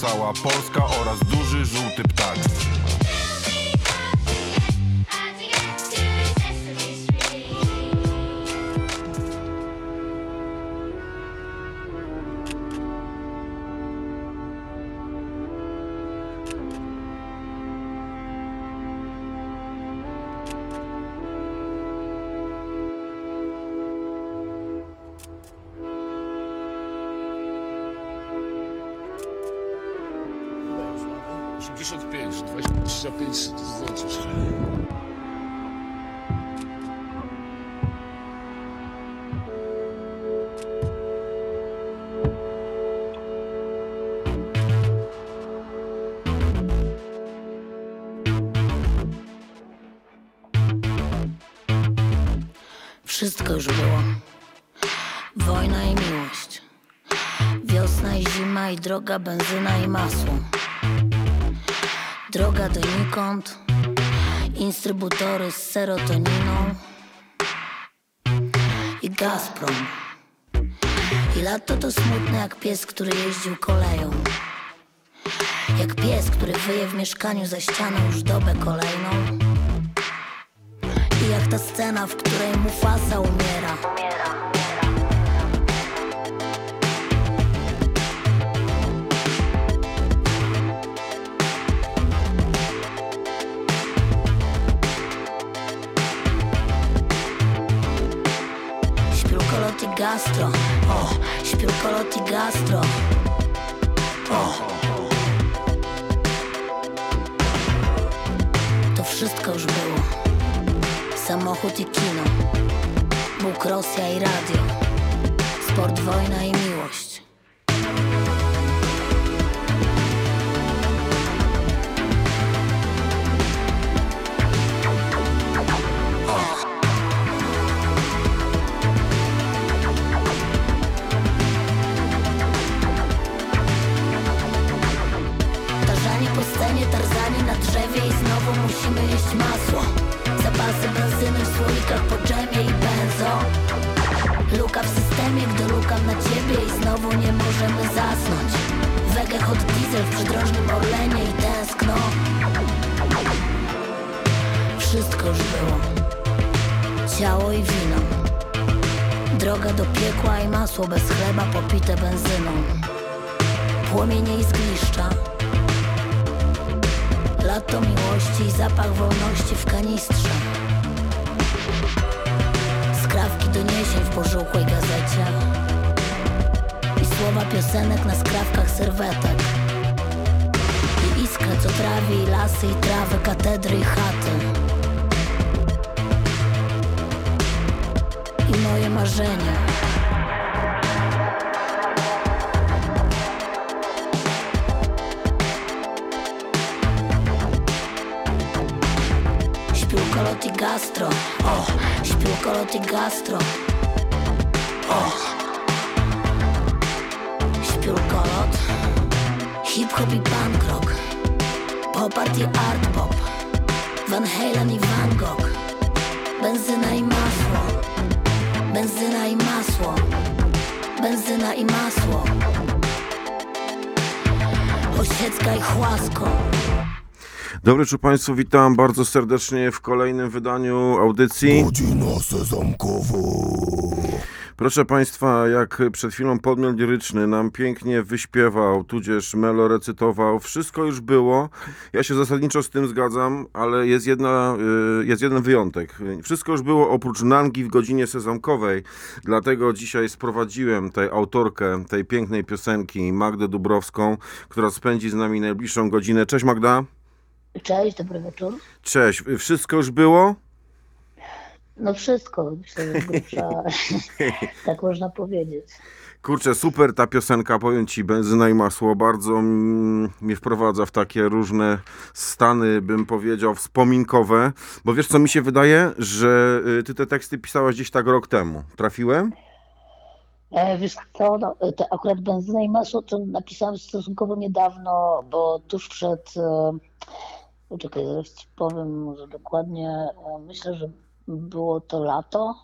cała Polska oraz Gazprom. I lato to smutne jak pies, który jeździł koleją. Jak pies, który wyje w mieszkaniu za ścianą już dobę kolejną. I jak ta scena, w której Mufasa umiera gastro. O, śpiulkolot i gastro. O. To wszystko już było. Samochód i kino. Bóg, Rosja i radio. Sport, wojna i miłość marzenia Śpiulkolot i gastro. O, śpiulkolot i gastro. O. Śpiulkolot Hip-hop i punk rock. Pop art i art pop. Van Halen i Van Gogh. Benzyna i masło Benzyna i masło Benzyna i masło Osiecka i chłasko Dobry wieczór Państwu, witam bardzo serdecznie w kolejnym wydaniu audycji. Godzina sezamkowa. Proszę Państwa, jak przed chwilą podmiot liryczny nam pięknie wyśpiewał, tudzież melo recytował, wszystko już było. Ja się zasadniczo z tym zgadzam, ale jest, jedna, y, jest jeden wyjątek. Wszystko już było oprócz Nangi w godzinie sezamkowej, dlatego dzisiaj sprowadziłem tę autorkę tej pięknej piosenki, Magdę Dubrowską, która spędzi z nami najbliższą godzinę. Cześć Magda. Cześć, dobry wieczór Cześć. Wszystko już było? No wszystko, myślę, że z grubsza, tak można powiedzieć. Kurczę, super ta piosenka, powiem ci, benzyna i masło bardzo mnie wprowadza w takie różne stany, bym powiedział, wspominkowe, bo wiesz co mi się wydaje, że y, ty te teksty pisałaś gdzieś tak rok temu. Trafiłem? E, wiesz co, no, te akurat benzyna i masło to napisałem stosunkowo niedawno, bo tuż przed, e, Poczekaj, zaraz ci powiem może dokładnie. E, Myślę, że było to lato.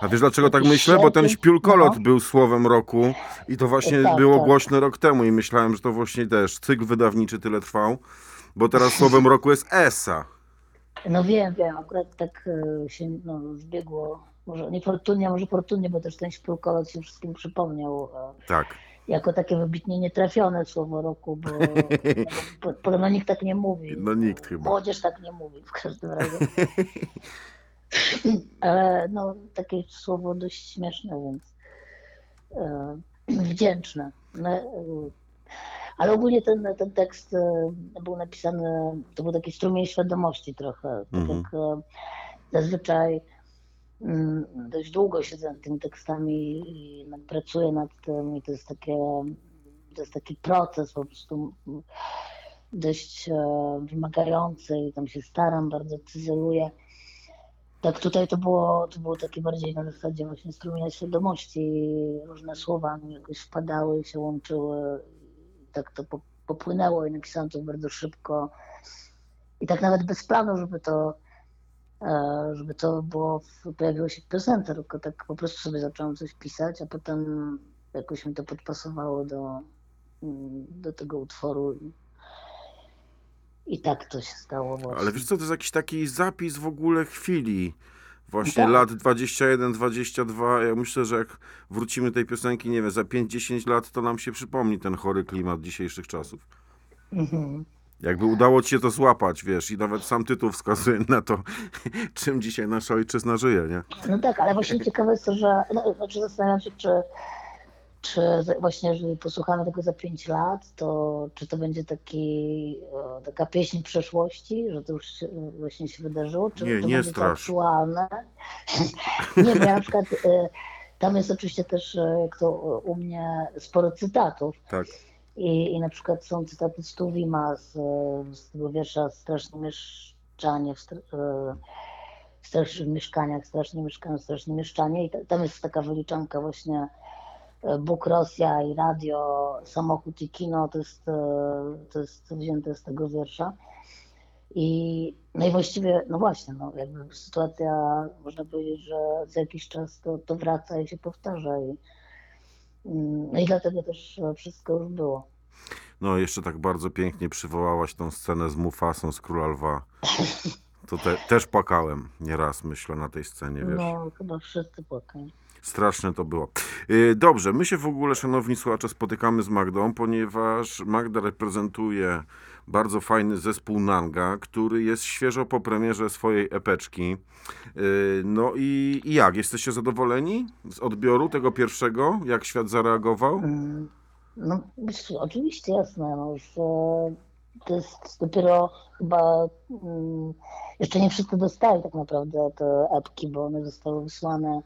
A wiesz dlaczego tak myślę? Bo ten śpiulkolot no. był słowem roku i to właśnie Tak, było tak. głośne rok temu i myślałem, że to właśnie też cykl wydawniczy tyle trwał, bo teraz słowem roku jest ESA. No wiem, wiem, akurat tak e, się no, zbiegło. Może niefortunnie, może fortunnie, bo też ten śpiulkolot się wszystkim przypomniał. e, Tak. Jako takie wybitnie nietrafione słowo roku, bo no, podobno nikt tak nie mówi. No nikt chyba. Młodzież tak nie mówi w każdym razie. Ale no, takie słowo dość śmieszne, więc e, wdzięczne. No, e, ale ogólnie ten, ten tekst e, był napisany, to był taki strumień świadomości trochę. Tak Mhm. jak zazwyczaj mm, dość długo siedzę nad tymi tekstami i pracuję nad tym i to jest takie, to jest taki proces po prostu mm, dość wymagający i tam się staram, bardzo cyzeluję. Tak tutaj to było, to było takie bardziej na zasadzie właśnie strumienia świadomości. Różne słowa mi jakoś wpadały, się łączyły. Tak to po- popłynęło i napisałam to bardzo szybko. I tak nawet bez planu, żeby to, e, żeby to było, pojawiło się w piosence, tylko tak po prostu sobie zacząłem coś pisać, a potem jakoś mi to podpasowało do, mm, do tego utworu. I, tak to się stało właśnie. Ale wiesz co, to jest jakiś taki zapis w ogóle chwili. Właśnie Tak. lat 21, 22. Ja myślę, że jak wrócimy tej piosenki, nie wiem, za 5-10 lat, to nam się przypomni ten chory klimat dzisiejszych czasów. Mhm. Jakby udało ci się to złapać, wiesz, i nawet sam tytuł wskazuje na to, czym dzisiaj nasza ojczyzna żyje, nie? No tak, ale właśnie ciekawe jest to, że no, znaczy zastanawiam się, czy, czy właśnie jeżeli posłuchamy tego za 5 lat, to czy to będzie taki, e, taka pieśń przeszłości, że to już się, właśnie się wydarzyło, czy Nie, to nie strasz. aktualne? nie, bo ja na przykład e, tam jest oczywiście też, e, jak to u mnie, sporo cytatów. Tak. I, I na przykład są cytaty z Tuwima, z, z tego wiersza Straszne mieszczanie, w, e, w strasznych mieszkaniach, strasznie mieszkanie, strasznie mieszczanie. I ta, tam jest taka wyliczanka właśnie e, Bóg, Rosja i radio, samochód i kino, to jest, e, to jest wzięte z tego wiersza. I, no i właściwie, no właśnie, no jakby sytuacja, można powiedzieć, że za jakiś czas to, to wraca i się powtarza. I, mm, no i dlatego też e, wszystko już było. No, jeszcze tak bardzo pięknie przywołałaś tą scenę z Mufasą z Króla Lwa. To te, też płakałem nieraz, myślę, na tej scenie, wiesz. No, chyba wszyscy płakali. Straszne to było. Yy, Dobrze, my się w ogóle, szanowni słuchacze, spotykamy z Magdą, ponieważ Magda reprezentuje bardzo fajny zespół Nanga, który jest świeżo po premierze swojej epeczki. Yy, No i, i jak? Jesteście zadowoleni z odbioru tego pierwszego? Jak świat zareagował? Mm, No, oczywiście, jasne, no, że to jest dopiero chyba, mm, jeszcze nie wszyscy dostali tak naprawdę te epki, bo one zostały wysłane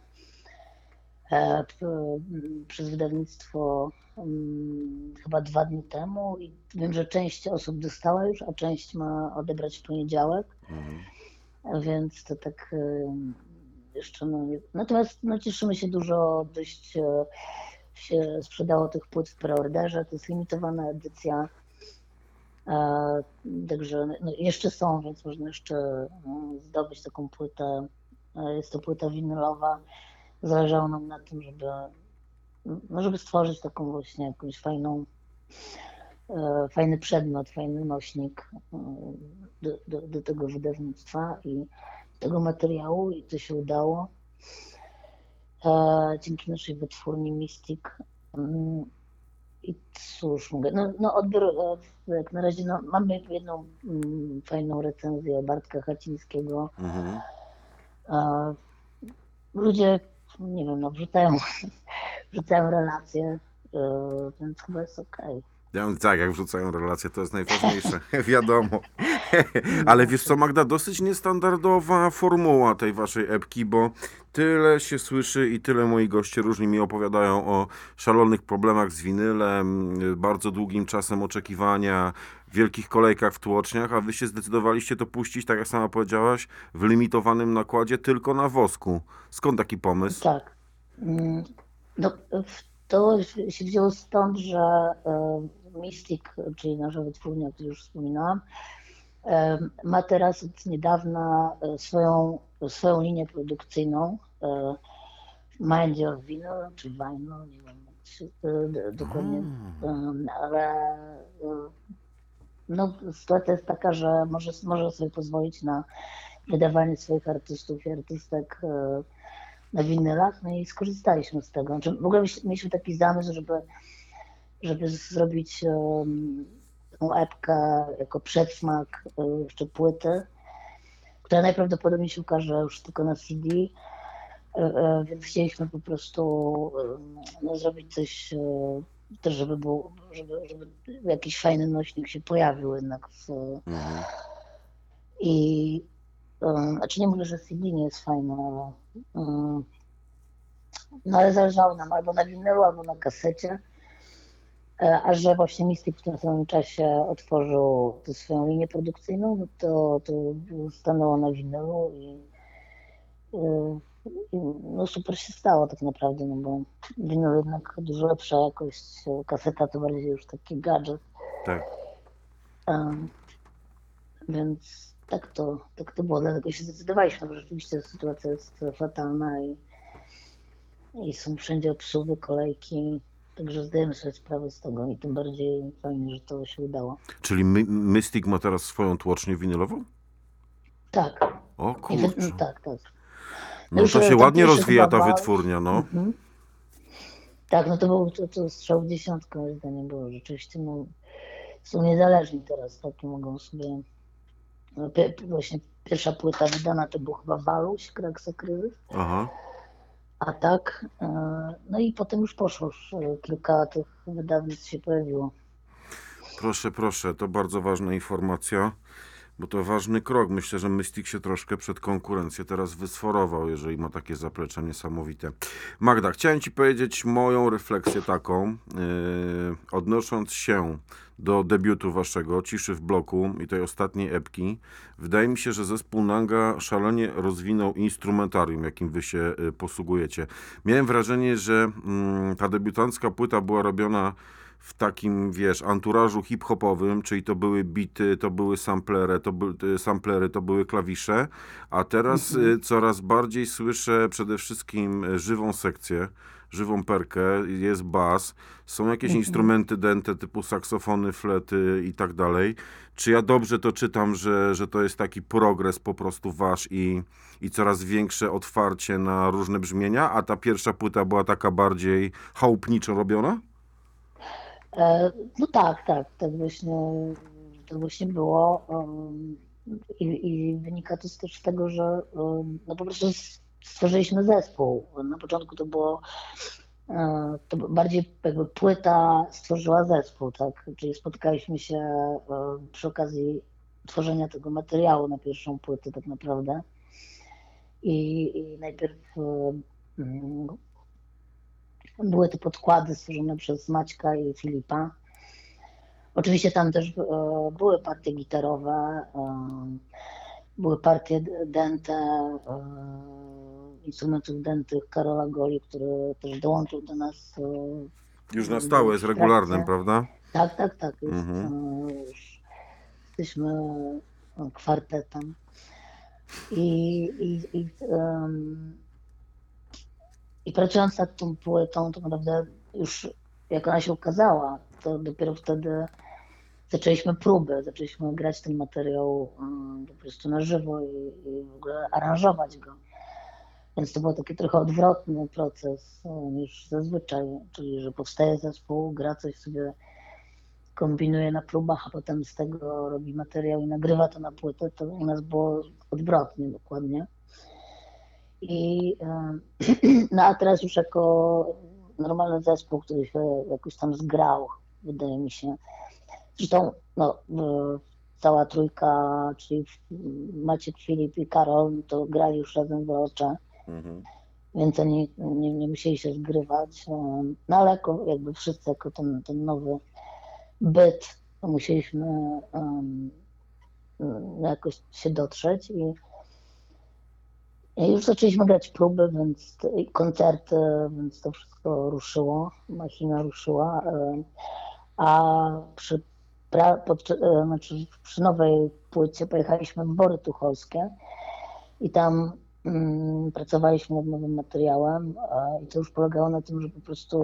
przez wydawnictwo mm, chyba dwa dni temu i wiem, że część osób dostała już, a część ma odebrać w poniedziałek. Mhm. Więc to tak em, jeszcze no, Natomiast no, cieszymy się dużo, dość e, się sprzedało tych płyt w preorderze, to jest limitowana edycja. E, także no, jeszcze są, więc można jeszcze mm, zdobyć taką płytę. E, jest to płyta winylowa. Zależało nam na tym, żeby, no, żeby stworzyć taką właśnie jakąś fajną, e, fajny przedmiot, fajny nośnik e, do, do, do tego wydawnictwa i tego materiału i to się udało. E, dzięki naszej wytwórni Mystic. Mm, I cóż mogę, no, no odbiór, jak na razie, no, mamy jedną mm, fajną recenzję Bartka Hacińskiego. Mhm. Ludzie, nie wiem, no wrzucają, wrzucają relacje, e, więc chyba jest okej. Ja mówię, tak, jak wrzucają relacje, to jest najważniejsze, wiadomo. Ale wiesz co, Magda, dosyć niestandardowa formuła tej waszej epki, bo tyle się słyszy i tyle moi goście różni mi opowiadają o szalonych problemach z winylem, bardzo długim czasem oczekiwania, wielkich kolejkach w tłoczniach, a wy się zdecydowaliście to puścić, tak jak sama powiedziałaś, w limitowanym nakładzie tylko na wosku. Skąd taki pomysł? Tak. Mm, No, to się wzięło stąd, że e, Mystic, czyli nasza wytwórnia, o której już wspominałam, Em, Ma teraz od niedawna e, swoją, swoją linię produkcyjną. e, Mind Your Vinyl, czy Vinyl, nie wiem e, dokładnie, ale e, no, sytuacja jest taka, że może, może sobie pozwolić na wydawanie swoich artystów i artystek e, na winylach, no i skorzystaliśmy z tego. Znaczy, w ogóle mieliśmy taki zamysł, żeby, żeby zrobić em, tą epkę jako przedsmak e, jeszcze płyty, która najprawdopodobniej się ukaże już tylko na CD, e, e, więc chcieliśmy po prostu no, zrobić coś e, też, żeby był, żeby, żeby jakiś fajny nośnik się pojawił jednak w, Mhm. i um, znaczy nie mówię, że CD nie jest fajne, ale, um, no ale zależało nam albo na winylu, albo na kasecie. E, A że właśnie Mystic w tym samym czasie otworzył swoją linię produkcyjną, to, to stanęło na winylu i, y, i no super się stało tak naprawdę, no bo winyl jednak dużo lepsza jakość, kaseta to bardziej już taki gadżet. Tak. Um, więc tak to, tak to było, dlatego się zdecydowaliśmy, bo rzeczywiście sytuacja jest fatalna i, i są wszędzie obsługi, kolejki, także zdajemy sobie sprawę z tego i tym bardziej fajnie, że to się udało. Czyli My Mystic ma teraz swoją tłocznię winylową? Tak, O i kurczę. no, tak, tak. No Już, to e, się tam ładnie rozwija ta wytwórnia, no. Mhm. Tak, no to był to, to strzał w dziesiątkę, moim zdaniem było rzeczywiście, no, są niezależni teraz, tak, mogą sobie, no, pie, właśnie pierwsza płyta wydana to był chyba Waluś, Kraksa Kryzys, Aha. a tak, e, no i potem już poszło, już e, kilka tych wydawnictw się pojawiło. Proszę, proszę, to bardzo ważna informacja, bo to ważny krok. Myślę, że Mystic się troszkę przed konkurencję teraz wysforował, jeżeli ma takie zaplecze niesamowite. Magda, chciałem Ci powiedzieć moją refleksję taką, yy, odnosząc się do debiutu Waszego, Ciszy w bloku i tej ostatniej epki. Wydaje mi się, że zespół Nanga szalenie rozwinął instrumentarium, jakim Wy się y, posługujecie. Miałem wrażenie, że mm, ta debiutancka płyta była robiona w takim, wiesz, anturażu hip-hopowym, czyli to były bity, to były samplery, to, by, samplery, to były klawisze, a teraz y, coraz bardziej słyszę przede wszystkim y, żywą sekcję, żywą perkę, jest bas, są jakieś instrumenty dęte typu saksofony, flety i tak dalej. Czy ja dobrze to czytam, że, że to jest taki progres po prostu wasz i, i coraz większe otwarcie na różne brzmienia, a ta pierwsza płyta była taka bardziej chałupniczo robiona? E, No tak, tak, tak właśnie, tak właśnie było. um, I, I wynika to też z tego, że um, no po prostu stworzyliśmy zespół. Na początku to było e, to bardziej jakby płyta stworzyła zespół, tak? Czyli spotkaliśmy się e, przy okazji tworzenia tego materiału na pierwszą płytę tak naprawdę. I, i najpierw mm, były te podkłady stworzone przez Maćka i Filipa. Oczywiście tam też e, były partie gitarowe, e, były partie d- dęte, e, instrumentów dętych Karola Goli, który też dołączył do nas. Już na stałe, jest regularnym, prawda? tak, tak, tak. Jest, Mhm. już jesteśmy kwartetem. I, i, i, em, I pracując nad tą płytą, to naprawdę już jak ona się ukazała, to dopiero wtedy zaczęliśmy próby, zaczęliśmy grać ten materiał em, po prostu na żywo i, i w ogóle aranżować go. Więc to był taki trochę odwrotny proces e, niż zazwyczaj, czyli że powstaje zespół, gra coś sobie kombinuje na próbach, a potem z tego robi materiał i nagrywa to na płytę, to u nas było odwrotnie dokładnie. I, e, no a teraz już jako normalny zespół, który się jakoś tam zgrał, wydaje mi się. Zresztą no, e, cała trójka, czyli Maciek, Filip i Karol, to grali już razem w Rocze Mhm. więc oni nie, nie musieli się zgrywać. em, No ale jako, jakby wszyscy jako ten, ten nowy byt, musieliśmy em, jakoś się dotrzeć i już zaczęliśmy grać próby, więc koncerty, więc to wszystko ruszyło, machina ruszyła, em, a przy pra, pod, e, znaczy przy nowej płycie pojechaliśmy w Bory Tucholskie i tam mm, pracowaliśmy nad nowym materiałem e, i to już polegało na tym, że po prostu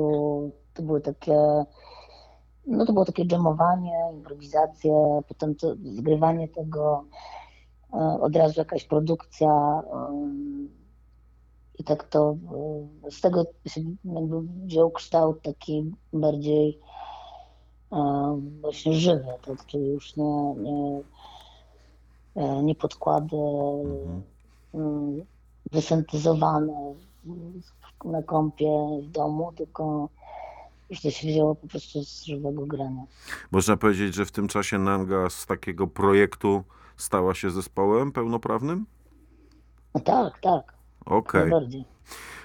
to były takie no to było takie dżemowanie, improwizacje, potem to zgrywanie tego, e, od razu jakaś produkcja em, i tak to e, z tego się jakby wziął kształt taki bardziej e, właśnie żywy, tak, czyli już nie, nie, e, nie podkłady mm, wysyntezowane na kąpie w domu, tylko już to się wzięło po prostu z żywego grania. Można powiedzieć, że w tym czasie Nanga z takiego projektu stała się zespołem pełnoprawnym? No tak, tak, Okej. najbardziej.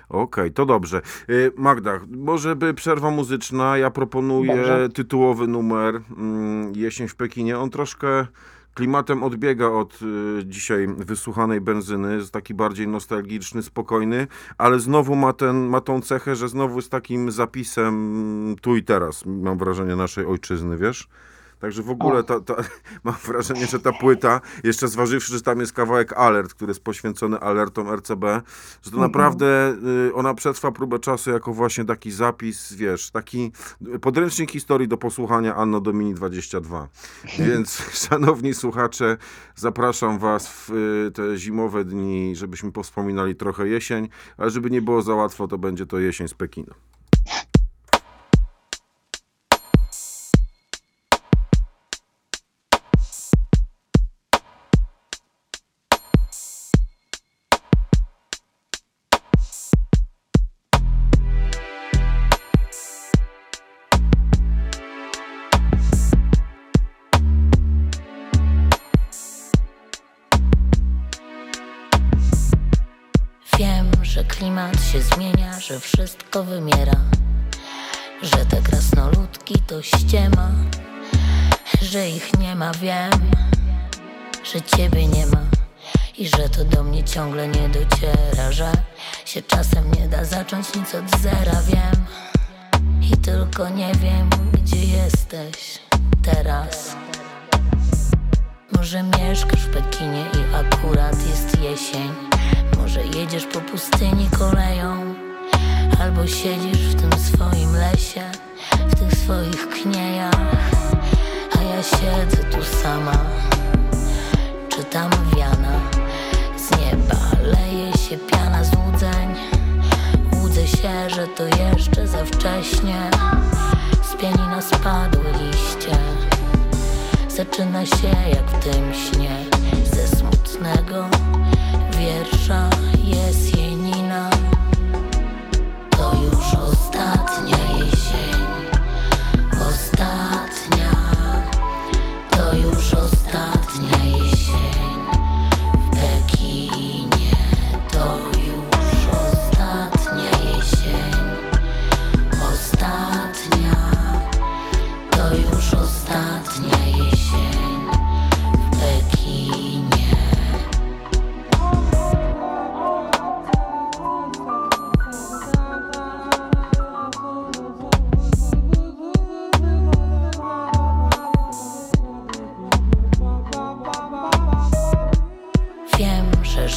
Okej, to dobrze. Y, Magda, może by przerwa muzyczna. Ja proponuję Dobrze. tytułowy numer mm, Jesień w Pekinie. On troszkę klimatem odbiega od y, dzisiaj wysłuchanej benzyny, jest taki bardziej nostalgiczny, spokojny, ale znowu ma, ten, ma tą cechę, że znowu z takim zapisem mm, tu i teraz, mam wrażenie, naszej ojczyzny, wiesz? Także w ogóle ta, ta, mam wrażenie, że ta płyta, jeszcze zważywszy, że tam jest kawałek alert, który jest poświęcony alertom RCB, że to naprawdę y, ona przetrwa próbę czasu jako właśnie taki zapis, wiesz, taki podręcznik historii do posłuchania Anno Domini 22. Więc szanowni słuchacze, zapraszam was w y, te zimowe dni, żebyśmy powspominali trochę jesień, ale żeby nie było za łatwo, to będzie to jesień z Pekinu. Że wszystko wymiera Że te krasnoludki to ściema Że ich nie ma, wiem Że ciebie nie ma I że to do mnie ciągle nie dociera Że się czasem nie da zacząć nic od zera, wiem. I tylko nie wiem, gdzie jesteś teraz. Może mieszkasz w Pekinie i akurat jest jesień. Może jedziesz po pustyni koleją Albo siedzisz w tym swoim lesie W tych swoich kniejach A ja siedzę tu sama. Czytam wiana Z nieba leje się piana złudzeń. Łudzę się, że to jeszcze za wcześnie. Z pianina spadły liście. Zaczyna się jak w tym śnie. Ze smutnego wiersza jest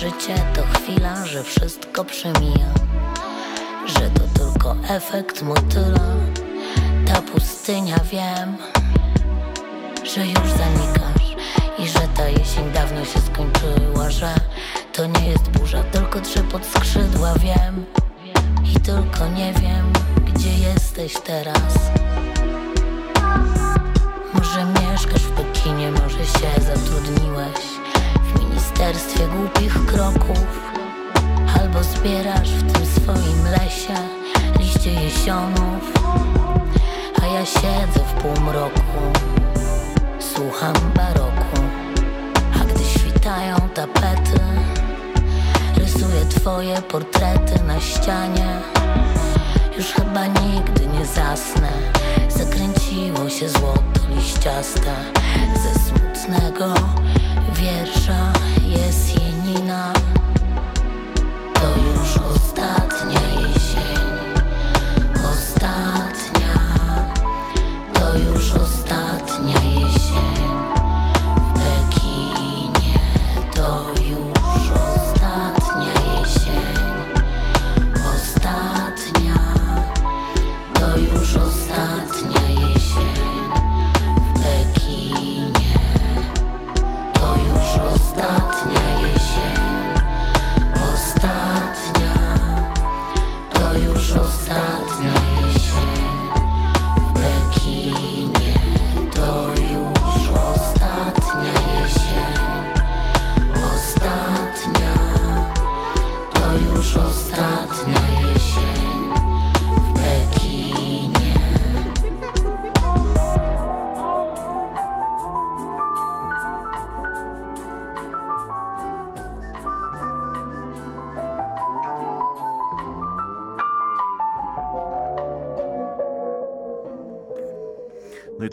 życie to chwila, że wszystko przemija, że to tylko efekt motyla. Ta pustynia wiem, że już zanikasz i że ta jesień dawno się skończyła, że to nie jest burza, tylko trzepot skrzydła wiem i tylko nie wiem, gdzie jesteś teraz. Może mieszkasz w Pekinie, może się zatrudniłeś w ministerstwie głupich kroków, albo zbierasz w tym swoim lesie liście jesionów. A ja siedzę w półmroku, słucham baroku. A gdy świtają tapety Rysuję twoje portrety na ścianie. Już chyba nigdy nie zasnę. Zakręciło się złoto liściaste Ze smutnego wiersza jest jenina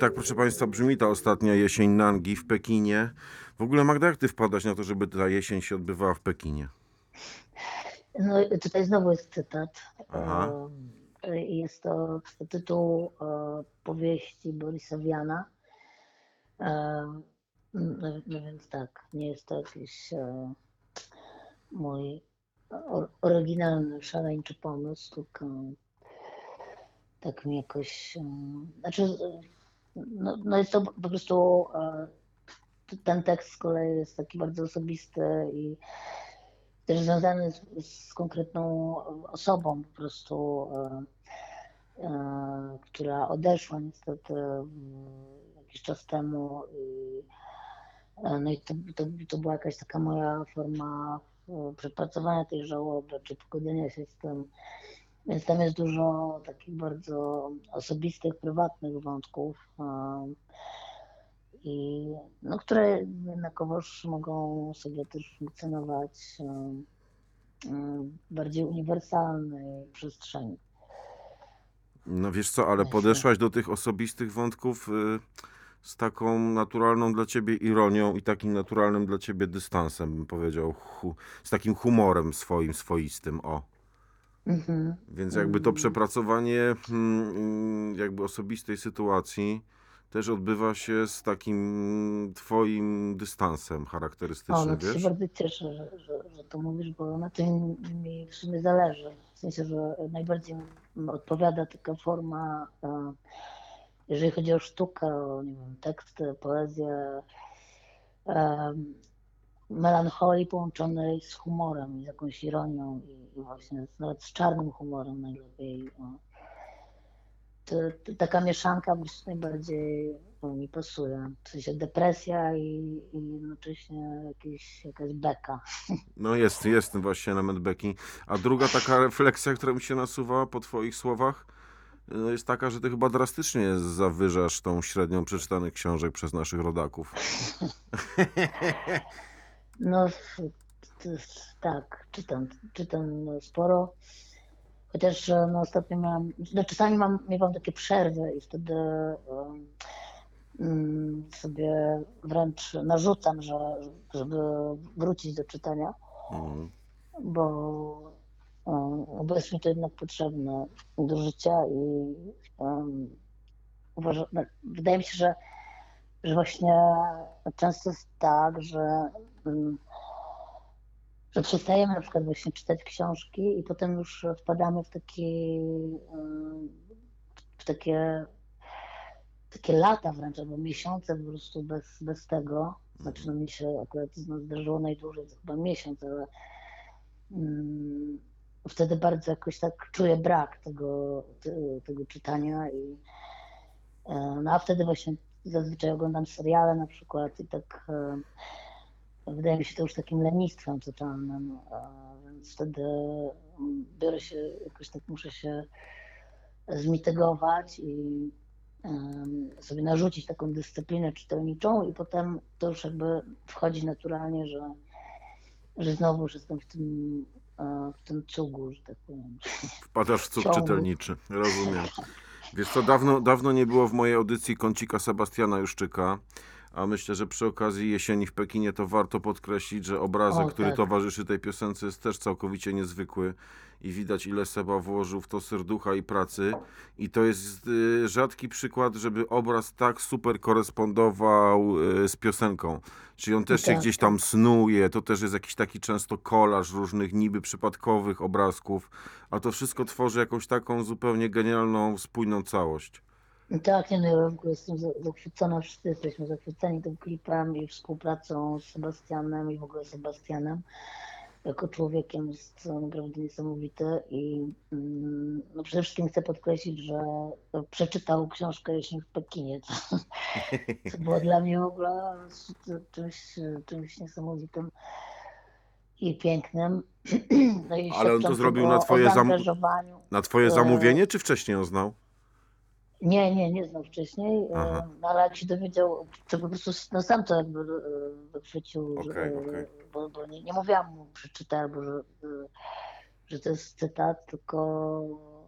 tak, proszę Państwa, brzmi ta ostatnia jesień Nangi w Pekinie. W ogóle, Magda, jak Ty wpadasz na to, żeby ta jesień się odbywała w Pekinie? No tutaj znowu jest cytat. Aha. E, Jest to tytuł e, powieści Borisa Wiana. E, No, no więc tak, nie jest to jakiś mój or- oryginalny, szaleńczy pomysł, tylko tak mi jakoś. Znaczy, no, no jest to po prostu. e, Ten tekst z kolei jest taki bardzo osobisty i też związany z, z konkretną osobą po prostu, e, e, która odeszła niestety mm, jakiś czas temu. I, no i to, to, to była jakaś taka moja forma przepracowania tej żałoby, czy pogodzenia się z tym. Więc tam jest dużo takich bardzo osobistych, prywatnych wątków. e, I, no, które jednakowoż mogą sobie też funkcjonować e, e, w bardziej uniwersalnej przestrzeni. No wiesz co, ale podeszłaś do tych osobistych wątków z taką naturalną dla ciebie ironią i takim naturalnym dla ciebie dystansem, bym powiedział, z takim humorem swoim, swoistym, o. Mhm. Więc jakby to przepracowanie mm, jakby osobistej sytuacji też odbywa się z takim twoim dystansem O, charakterystycznym, no to się wiesz? bardzo cieszę, że, że, że to mówisz, bo na tym mi w sumie zależy. W sensie, że najbardziej odpowiada taka forma, e, jeżeli chodzi o sztukę, o nie wiem, teksty, poezję, melancholii połączonej z humorem i z jakąś ironią i, i właśnie z, nawet z czarnym humorem najlepiej. O. To, to, taka mieszanka najbardziej o, mi pasuje. W sensie depresja i, i jednocześnie jakieś, jakaś beka. No jest, jest właśnie element beki. A druga taka refleksja, która mi się nasuwa po twoich słowach, no jest taka, że ty chyba drastycznie zawyżasz tą średnią przeczytanych książek przez naszych rodaków. No tak, czytam, czytam no, sporo. Chociaż e, no, ostatnio miałam, no, czasami mam, miewam takie przerwy i wtedy um, sobie wręcz narzucam, że, żeby wrócić do czytania, Mm. bo, um, bo jest mi to jednak potrzebne do życia i um, uważam, no, wydaje mi się, że, że właśnie często jest tak, że że przestajemy na przykład właśnie czytać książki i potem już wpadamy w taki w takie takie lata wręcz, albo miesiące po prostu bez, bez tego. Znaczy no mi się akurat no, zdarzyło najdłużej, to chyba miesiąc, ale wtedy bardzo jakoś tak czuję brak tego, te- tego czytania i e, no a wtedy właśnie zazwyczaj oglądam seriale na przykład i tak e, wydaje mi się to już takim lenistwem totalnym, więc wtedy mm, biorę się, jakoś tak muszę się zmitygować i sobie narzucić taką dyscyplinę czytelniczą i potem to już jakby wchodzi naturalnie, że, że znowu już jestem w tym, e, w tym cugu, że tak powiem. Wpadasz w cuk Ciągu. czytelniczy, rozumiem. Wiesz co, dawno, dawno nie było w mojej audycji kącika Sebastiana Juszczyka, a myślę, że przy okazji jesieni w Pekinie to warto podkreślić, że obrazek, O, który tak. towarzyszy tej piosence jest też całkowicie niezwykły i widać ile Seba włożył w to serducha i pracy i to jest y, rzadki przykład, żeby obraz tak super korespondował y, z piosenką. Czyli on też się Tak, gdzieś tam snuje, to też jest jakiś taki często kolaż różnych niby przypadkowych obrazków, a to wszystko tworzy jakąś taką zupełnie genialną, spójną całość. Tak, nie, no ja w ogóle jestem za- zachwycona, wszyscy jesteśmy zachwyceni tym klipem i współpracą z Sebastianem i w ogóle Sebastianem. Jako człowiekiem jest to naprawdę niesamowity i mm, no przede wszystkim chcę podkreślić, że przeczytał książkę Jesień w Pekinie, co, co było dla mnie w ogóle czymś, czymś niesamowitym i pięknym. No i Ale on to zrobił na twoje zam-. Na twoje E, zamówienie, czy wcześniej ją znał? Nie, nie, nie znał wcześniej, e, Aha. no ale jak się dowiedział, to po prostu no sam to jakby e, wychwycił, Okej, e, okej. bo, bo nie, nie mówiłam mu przeczytaj, albo że, że to jest cytat, tylko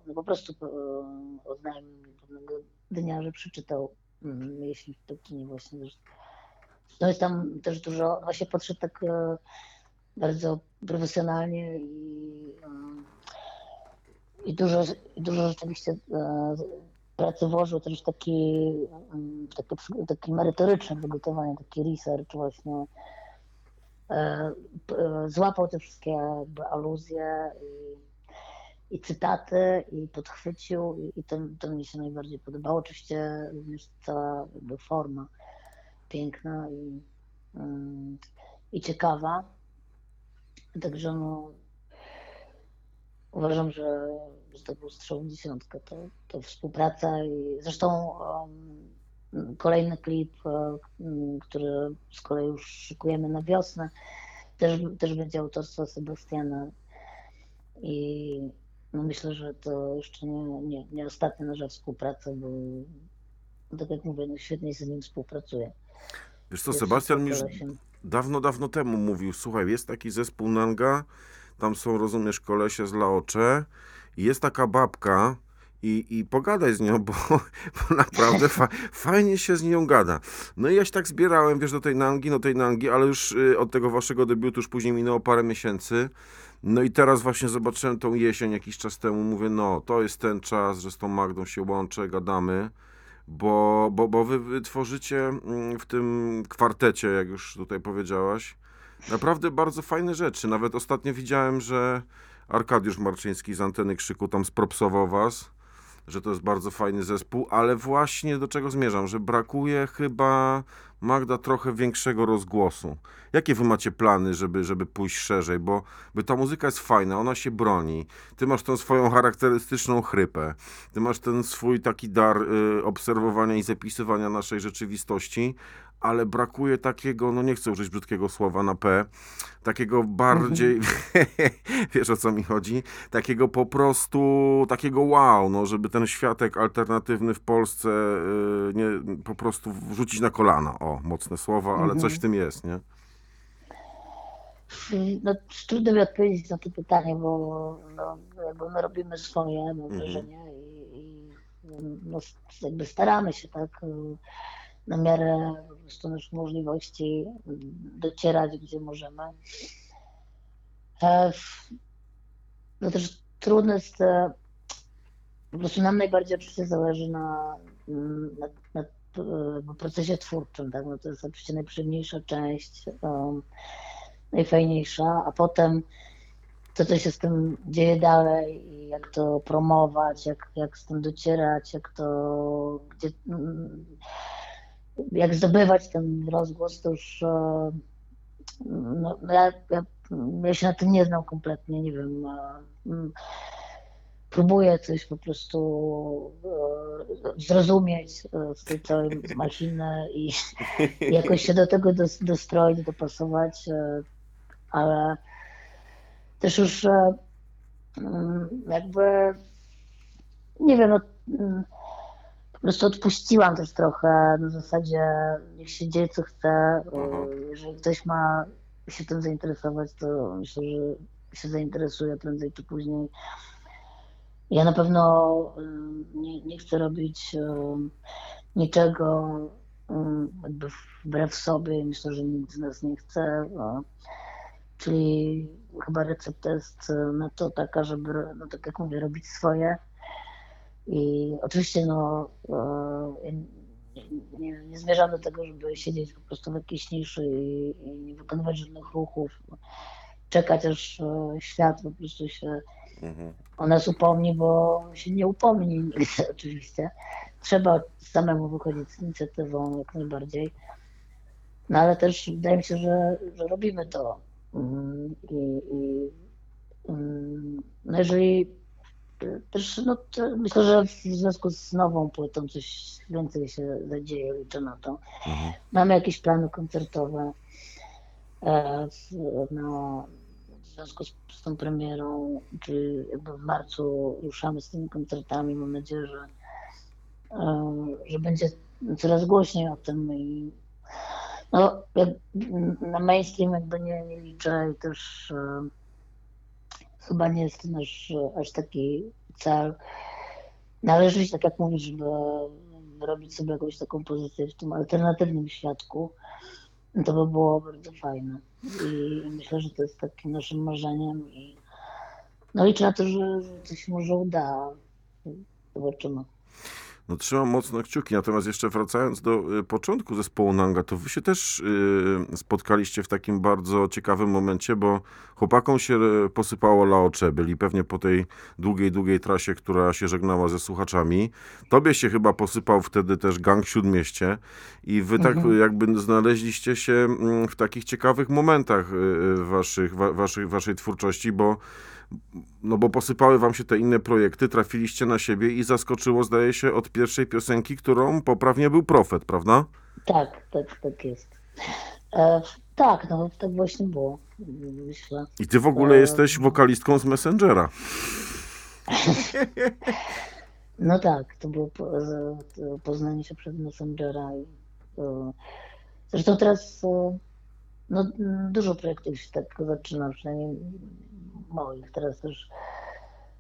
no po prostu e, oznajmił mi pewnego dnia, że przeczytał mm, jeśli w Pekinie właśnie też. No jest tam też dużo, właśnie podszedł tak e, bardzo profesjonalnie i, mm, i dużo, i dużo rzeczywiście e, pracy włożył też taki, mm, przy- takie merytoryczne przygotowanie, taki research właśnie. E, e, Złapał te wszystkie jakby aluzje i, i cytaty i podchwycił i, i to, to mi się najbardziej podobało. Oczywiście również cała jakby forma piękna i, mm, i ciekawa. Także no, uważam, że, że to był strzał w dziesiątkę. To, to współpraca i zresztą um, kolejny klip, e, m, który z kolei już szykujemy na wiosnę, też, też będzie autorstwa Sebastiana. I no myślę, że to jeszcze nie, nie, nie ostatnia nasza współpraca, bo tak jak mówię, no świetnie się z nim współpracuje. Wiesz co, Sebastian mi już dawno, dawno temu mówił, słuchaj, jest taki zespół Nanga, tam są, rozumiesz, kolesie z Laocze i jest taka babka i, i pogadaj z nią, bo, bo naprawdę fa, fajnie się z nią gada. No i ja się tak zbierałem, wiesz, do tej Nangi, do tej Nangi, ale już y, od tego waszego debiutu już później minęło parę miesięcy. No i teraz właśnie zobaczyłem tą jesień jakiś czas temu, mówię, no, to jest ten czas, że z tą Magdą się łączę, gadamy bo, bo, bo wy, wy tworzycie mm, w tym kwartecie, jak już tutaj powiedziałaś, naprawdę bardzo fajne rzeczy. Nawet ostatnio widziałem, że Arkadiusz Marczyński z Anteny Krzyku tam spropsował was, że to jest bardzo fajny zespół, ale właśnie do czego zmierzam, że brakuje chyba Magda trochę większego rozgłosu. Jakie wy macie plany, żeby, żeby pójść szerzej? Bo, bo ta muzyka jest fajna, ona się broni. Ty masz tą swoją charakterystyczną chrypę. Ty masz ten swój taki dar y, obserwowania i zapisywania naszej rzeczywistości, ale brakuje takiego, no nie chcę użyć brzydkiego słowa na P, takiego bardziej, wiesz o co mi chodzi, takiego po prostu, takiego wow, no żeby ten światek alternatywny w Polsce y, nie, po prostu wrzucić na kolana. O, mocne słowa, ale coś w tym jest, nie? No, trudno mi odpowiedzieć na to pytanie, bo no, jakby my robimy swoje, mam Mhm. wrażenie, i, i no, jakby staramy się tak y, na miarę po naszych możliwości y, docierać, gdzie możemy. E, No też trudno jest, po prostu nam najbardziej oczywiście zależy na, mm, na, na procesie twórczym, tak? No to jest oczywiście najprzyjemniejsza część. em, najfajniejsza, a potem to, co się z tym dzieje dalej i jak to promować, jak, jak z tym docierać, jak to, gdzie, mm, jak zdobywać ten rozgłos, to już e, no, no ja, ja, ja się na tym nie znam kompletnie, nie wiem. mm, Próbuję coś po prostu e, zrozumieć e, z tej całej machiny i i jakoś się do tego dos, dostroić, dopasować, ale też już mm, jakby nie wiem, no, mm, prostu odpuściłam też trochę na zasadzie niech się dzieje co chce. e, Jeżeli ktoś ma się tym zainteresować, to myślę, że się zainteresuje prędzej czy później. Ja na pewno mm, nie, nie chcę robić e, niczego mm, jakby wbrew sobie. Myślę, że nikt z nas nie chce. No. Czyli chyba recepta jest na to taka, żeby, no tak jak mówię, robić swoje. I oczywiście no, e, nie, nie, zmierzam do tego, żeby siedzieć po prostu w jakiejś niszy i, i nie wykonywać żadnych ruchów. Czekać aż e, świat po prostu się Mhm. o nas upomni, bo się nie upomni nigdy oczywiście. Trzeba samemu wychodzić z inicjatywą jak najbardziej. No ale też wydaje mi się, że, że robimy to. Mm, I, i mm, no jeżeli też no myślę, że w związku z nową płytą coś więcej się zadzieje, liczę na to. Mhm. Mamy jakieś plany koncertowe e, w, związku z, z tą premierą, czy jakby w marcu ruszamy z tymi koncertami. Mam nadzieję, że, e, że będzie coraz głośniej o tym i no, na mainstream jakby nie, nie liczę i też e, chyba nie jest nasz e, aż taki cel. Należy, tak jak mówisz, wyrobić sobie jakąś taką pozycję w tym alternatywnym świadku, to by było bardzo fajne. I myślę, że to jest takim naszym marzeniem i no liczę na to, że, się może uda. Zobaczymy. No trzymam mocno kciuki, natomiast jeszcze wracając do y, początku zespołu Nanga, to wy się też y, spotkaliście w takim bardzo ciekawym momencie, bo chłopakom się y, posypało laocze, byli pewnie po tej długiej, długiej trasie, która się żegnała ze słuchaczami. Tobie się chyba posypał wtedy też gang w Śródmieście. I wy tak y, jakby znaleźliście się mm, w takich ciekawych momentach waszych, wa, waszych, waszej twórczości, bo no bo posypały wam się te inne projekty, trafiliście na siebie i zaskoczyło, zdaje się, od pierwszej piosenki, którą poprawnie był Profet, prawda? Tak, tak, tak jest. E, tak, no tak właśnie było, myślę. I ty w ogóle E, jesteś wokalistką z Messengera. No tak, to było po, poznanie się przez Messengera. I, e, zresztą teraz e, no, dużo projektów się tak zaczyna, przynajmniej moich. Teraz też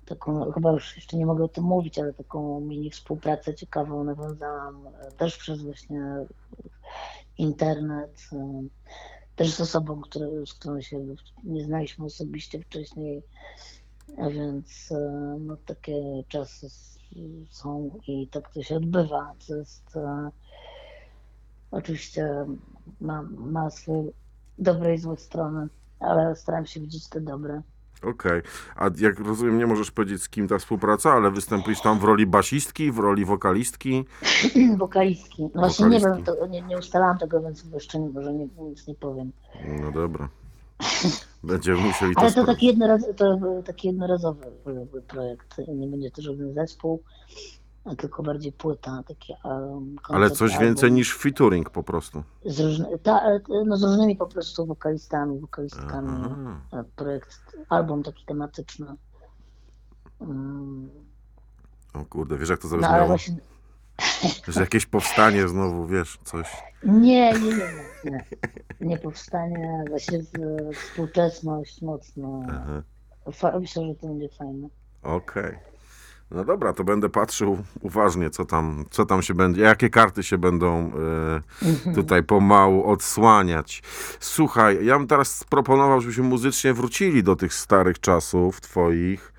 taką, no, chyba już jeszcze nie mogę o tym mówić, ale taką mini współpracę ciekawą nawiązałam e, też przez właśnie internet. e, Też z osobą, które, z którą się nie znaliśmy osobiście wcześniej. A więc e, no, takie czasy są i tak to się odbywa. To jest oczywiście ma, ma swoje dobre i złe strony, ale staram się widzieć te dobre. Okej. A jak rozumiem, nie możesz powiedzieć z kim ta współpraca, ale występujesz tam w roli basistki, w roli wokalistki. Wokalistki. No właśnie nie wiem, to, nie, nie ustalałam tego, więc jeszcze nie, może nie, nic nie powiem. No dobra. Będziemy musieli to Ale to taki, jednoraz, to taki jednorazowy projekt. Nie będzie to żaden zespół, a tylko bardziej płyta. Taki, um, Ale koncept coś album. więcej niż featuring po prostu. Z, różny, ta, e, no z różnymi po prostu wokalistami, wokalistkami. Aha. E, Projekt, album taki tematyczny. Mm, O kurde, wiesz jak to No ale zabrzmiało? właśnie. Że jakieś powstanie znowu, wiesz, coś. Nie, nie, nie, nie. Nie, nie powstanie, właśnie współczesność mocno. Aha. Myślę, że to będzie fajne. Okej. No dobra, to będę patrzył uważnie, co tam, co tam się będzie, jakie karty się będą e, tutaj pomału odsłaniać. Słuchaj, ja bym teraz proponował, żebyśmy muzycznie wrócili do tych starych czasów twoich,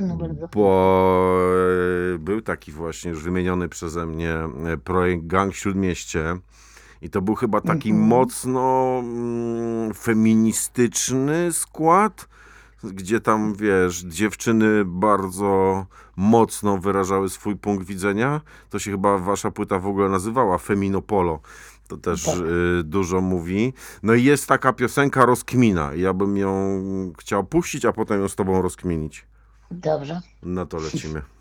No bo e, był taki właśnie już wymieniony przeze mnie e, projekt Gang w Śródmieście. I to był chyba taki mocno mm, feministyczny skład, gdzie tam, wiesz, dziewczyny bardzo mocno wyrażały swój punkt widzenia. To się chyba wasza płyta w ogóle nazywała Feminopolo. To też Tak. y, dużo mówi. No i jest taka piosenka Rozkmina. Ja bym ją chciał puścić, a potem ją z tobą rozkminić. Dobrze. No to lecimy.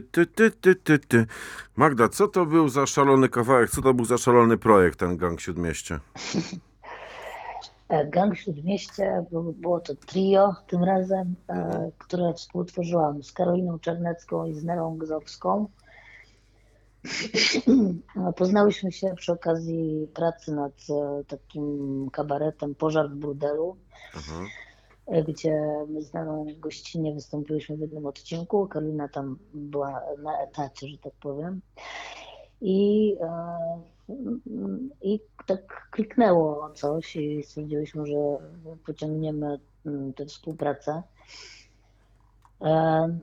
Ty, ty, ty, ty, ty, ty. Magda, co to był za szalony kawałek, co to był za szalony projekt, ten Gang Śródmieście? E, Gang Śródmieście, było, to trio tym razem, e, które współtworzyłam z Karoliną Czernecką i z Nelą Gzowską. E, Poznałyśmy się przy okazji pracy nad e, takim kabaretem Pożar w burdelu, Aha. Gdzie my z Nelą gościnnie wystąpiłyśmy w jednym odcinku. Karolina tam była na etacie, że tak powiem. I, e, I tak kliknęło coś i stwierdziłyśmy, że pociągniemy mm, tę współpracę. E,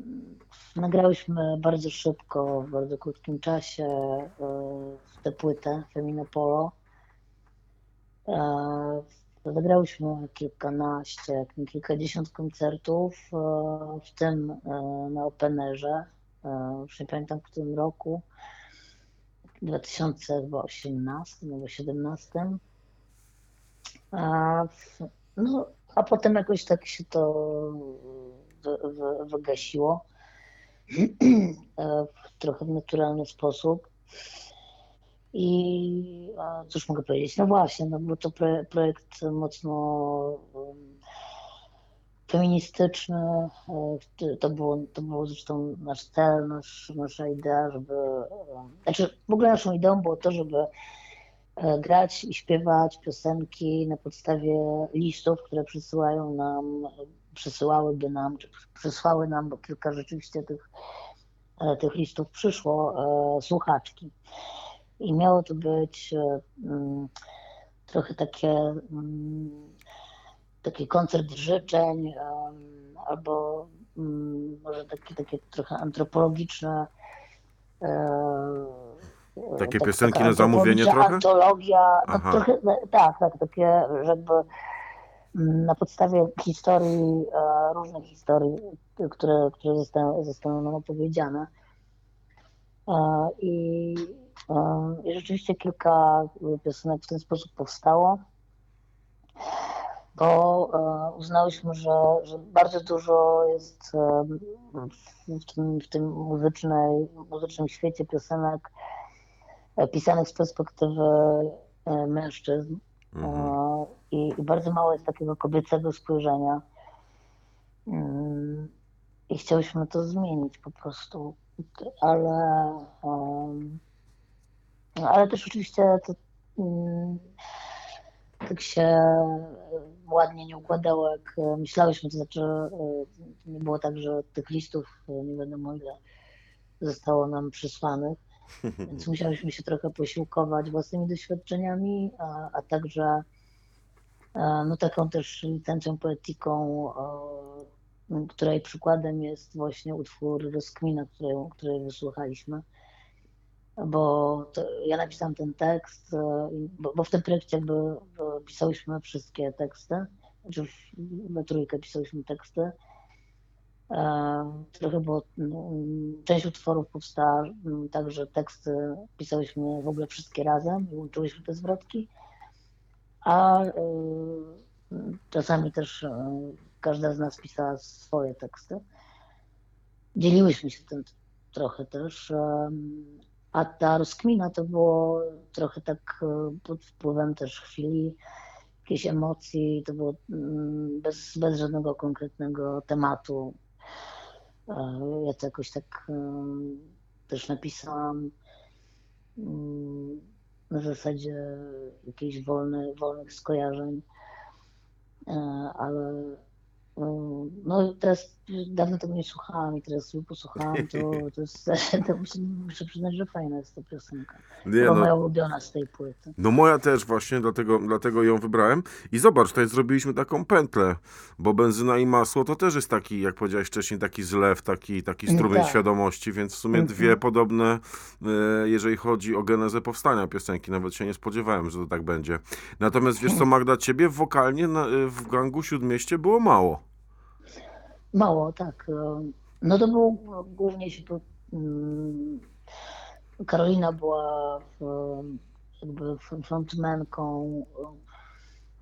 Nagrałyśmy bardzo szybko, w bardzo krótkim czasie e, tę płytę Feminopolo. E, Zagrałyśmy kilkanaście, kilkadziesiąt koncertów, e, w tym e, na Openerze, e, już nie pamiętam w którym roku, 2018 albo 2017. A, no, a potem jakoś tak się to wy, wy, wygasiło w trochę w naturalny sposób. I cóż mogę powiedzieć? No właśnie, no był to pro, projekt mocno um, feministyczny. e, to- było, to było zresztą nasz cel, nasz, nasza idea, żeby. e, Znaczy, w ogóle naszą ideą było to, żeby e, grać i śpiewać piosenki na podstawie listów, które przysyłają nam, przysyłałyby nam, czy przysłały nam, bo kilka rzeczywiście tych, e, tych listów przyszło, słuchaczki. I miało to być e, mm, trochę takie, mm, taki koncert życzeń, albo mm, może takie, takie trochę antropologiczne. e, Takie tak- piosenki na zamówienie trochę? Antologia, no trochę, no, tak, tak, takie, żeby na podstawie historii, e, różnych historii, które, które zostały, zostały nam opowiedziane. I, I rzeczywiście kilka piosenek w ten sposób powstało, bo e, uznałyśmy, że, że bardzo dużo jest e, w tym, w tym muzycznej, muzycznym świecie piosenek e, pisanych z perspektywy e, mężczyzn. Mhm. E, I, I bardzo mało jest takiego kobiecego spojrzenia. I chciałyśmy to zmienić po prostu. Ale, no, ale też oczywiście to mm, tak się e, ładnie nie układało, jak e, myślałyśmy. To znaczy, e, nie było tak, że tych listów nie wiadomo ile zostało nam przysłanych. Więc musiałyśmy się trochę posiłkować własnymi doświadczeniami, a, a także no, taką też licencją poetyką, m, której przykładem jest właśnie utwór Rozkmina, której, której wysłuchaliśmy. Bo to, ja napisałam ten tekst, e, bo, bo w tym projekcie jakby e, pisałyśmy wszystkie teksty, znaczy we trójkę pisałyśmy teksty. E, Trochę było, mm, część utworów powstała tak, że teksty pisałyśmy w ogóle wszystkie razem i łączyłyśmy te zwrotki, a czasami też każda z nas pisała swoje teksty. Dzieliłyśmy się tym trochę też, a ta rozkmina to było trochę tak e, pod wpływem też chwili, jakiejś emocji, to było mm, bez, bez żadnego konkretnego tematu. E, Ja to jakoś tak em, też napisałam mm, na zasadzie jakichś wolny, wolnych skojarzeń, E, ale no teraz dawno tego nie słuchałam i teraz sobie posłuchałam, to, to, jest, to muszę, muszę przyznać, że fajna jest ta piosenka. Nie, Chyba no, moja ulubiona z tej płyty. No moja też właśnie, dlatego, dlatego ją wybrałem. I zobacz, tutaj zrobiliśmy taką pętlę, bo benzyna i masło to też jest taki, jak powiedziałeś wcześniej, taki zlew, taki, taki strumień tak. świadomości, więc w sumie Mhm. dwie podobne, e, jeżeli chodzi o genezę powstania piosenki. Nawet się nie spodziewałem, że to tak będzie. Natomiast wiesz co, Magda, ciebie wokalnie na, w gangu Śródmieście było mało. Mało, tak. e, No to było głównie się to, mm, Karolina była w, jakby f- frontmanką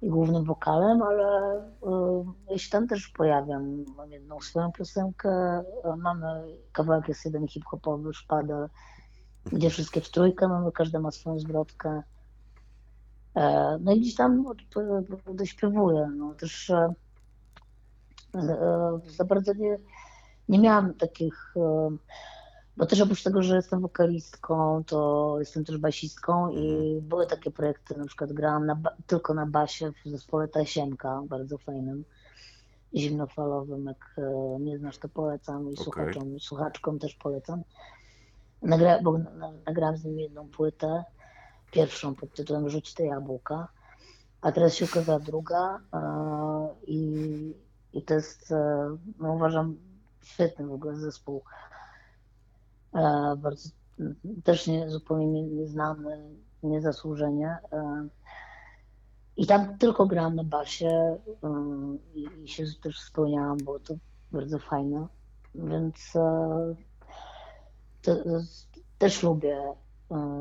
e, i głównym wokalem, ale e, ja się tam też pojawiam. Mam jedną swoją piosenkę, mamy kawałek jest jeden hip-hopowy, szpadel, gdzie wszystkie w trójkę mamy, każda ma swoją zwrotkę. No i gdzieś tam dośpiewuję. No też za bardzo nie, nie miałam takich, e, bo też oprócz tego, że jestem wokalistką, to jestem też basistką i były takie projekty, na przykład grałam na, tylko na basie w zespole Tasiemka, bardzo fajnym, zimnofalowym, jak e, nie znasz, to polecam i Okej. słuchaczom, słuchaczkom też polecam. Nagra, bo na- nagrałam z nim jedną płytę, pierwszą pod tytułem Rzuć te jabłka, a teraz się ukazała druga e, i, i to jest, e, no uważam, świetny w ogóle zespół. E, bardzo, też nie, zupełnie nie- nieznany, niezasłużenie. E, I tam tylko grałam na basie i, się też spełniałam, było to bardzo fajne. Więc to, też lubię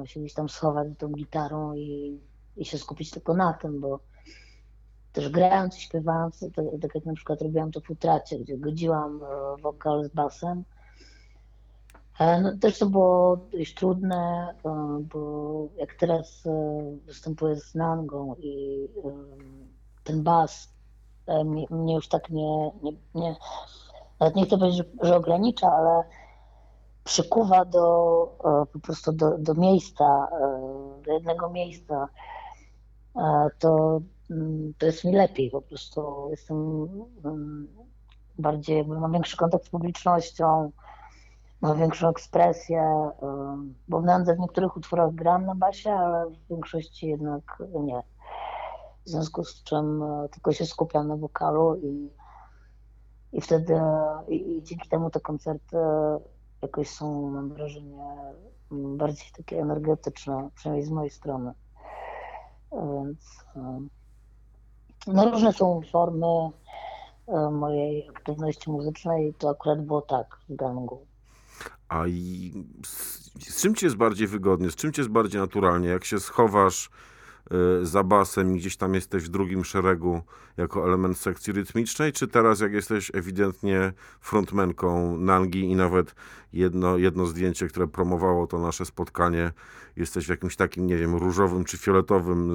się gdzieś tam schować tą gitarą i, i się skupić tylko na tym, bo też grając i śpiewając, to, tak jak na przykład robiłam to w utracie, gdzie godziłam e, wokal z basem. E, No, też to było dość trudne, e, bo jak teraz występuję z Nangą i ten bas mnie, już tak nie, nie, nie nawet nie chcę powiedzieć, że, że ogranicza, ale przykuwa do po prostu do, do miejsca, do jednego miejsca, to, to jest mi lepiej po prostu. Jestem mm, bardziej, mam większy kontakt z publicznością, mam większą ekspresję, e, bo w w niektórych utworach gram na basie, ale w większości jednak nie. W związku z czym e, tylko się skupiam na wokalu i, i wtedy i, dzięki temu te koncerty jakoś są, mam wrażenie, bardziej takie energetyczne, przynajmniej z mojej strony. Więc e, no różne są formy e, mojej aktywności muzycznej to akurat było tak w gangu. A i z, z czym ci jest bardziej wygodnie, z czym ci jest bardziej naturalnie? Jak się schowasz za basem i gdzieś tam jesteś w drugim szeregu jako element sekcji rytmicznej, czy teraz jak jesteś ewidentnie frontmenką Nangi i nawet jedno, jedno zdjęcie, które promowało to nasze spotkanie, jesteś w jakimś takim, nie wiem, różowym czy fioletowym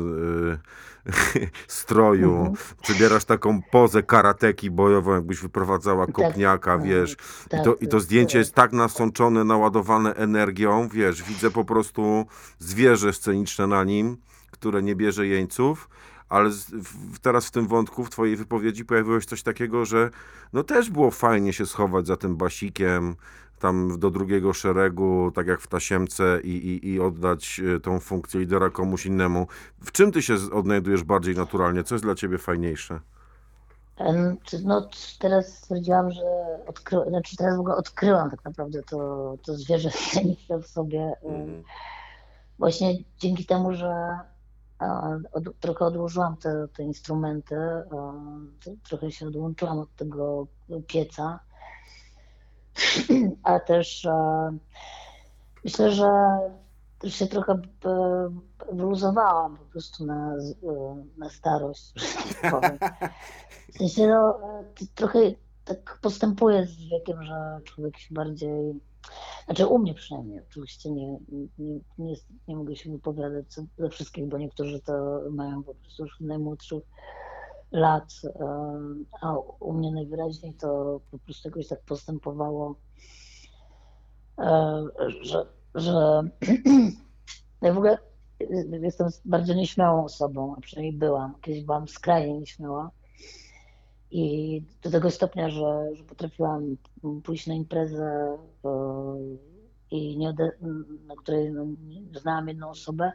y, stroju, Mhm. przybierasz taką pozę karateki bojową, jakbyś wyprowadzała Tak, kopniaka, tak, wiesz, i tak, to, I to to- zdjęcie jest tak nasączone, naładowane energią, wiesz, widzę po prostu zwierzę sceniczne na nim, które nie bierze jeńców, ale teraz w tym wątku, w twojej wypowiedzi pojawiło się coś takiego, że no też było fajnie się schować za tym basikiem, tam do drugiego szeregu, tak jak w tasiemce i, i, i oddać e, tą funkcję lidera komuś innemu. W czym ty się odnajdujesz bardziej naturalnie? Co jest dla ciebie fajniejsze? No teraz stwierdziłam, że odkryłam, znaczy teraz w ogóle odkryłam tak naprawdę to, to zwierzę w sobie. Mhm. Właśnie dzięki temu, że trochę odłożyłam te, te instrumenty, trochę się odłączyłam od tego pieca, a też myślę, że się trochę e, wyluzowałam po prostu na, e, na starość, tak. W sensie no, e, trochę tak postępuje z wiekiem, że człowiek się bardziej znaczy u mnie przynajmniej, oczywiście nie, nie, nie, nie mogę się wypowiadać co- ze wszystkich, bo niektórzy to mają po prostu już najmłodszych lat, a u mnie najwyraźniej to po prostu jakoś tak postępowało, że, że ja w ogóle jestem bardzo nieśmiałą osobą, a przynajmniej byłam, kiedyś byłam skrajnie nieśmiała. I do tego stopnia, że, że potrafiłam pójść na imprezę, e, i nie ode- na której no, znałam jedną osobę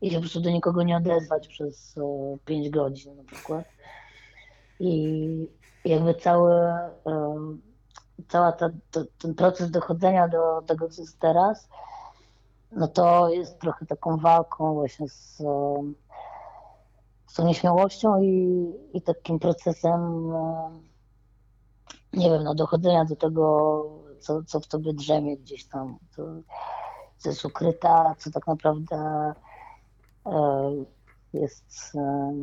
i się po prostu do nikogo nie odezwać przez 5 godzin na przykład. I jakby cały, e, cała ta, ten proces dochodzenia do tego, co jest teraz, no to jest trochę taką walką właśnie z, e, z tą nieśmiałością i, i takim procesem, e, nie wiem, no, dochodzenia do tego, co, co w tobie drzemie gdzieś tam, co, co jest ukryte, a co tak naprawdę e, jest, e,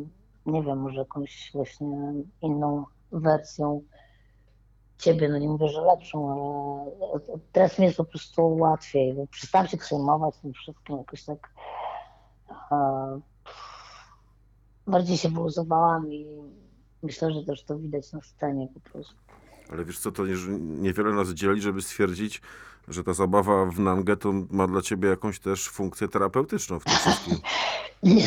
nie wiem, może jakąś właśnie inną wersją ciebie, no nie mówię, że lepszą, ale teraz mi jest po prostu łatwiej, przestałam się przejmować tym wszystkim, jakoś tak bardziej się wyluzowałam i myślę, że też to widać na scenie po prostu. Ale wiesz co, to nie- niewiele nas dzieli, żeby stwierdzić, że ta zabawa w nangę to ma dla ciebie jakąś też funkcję terapeutyczną w tym wszystkim. Nie.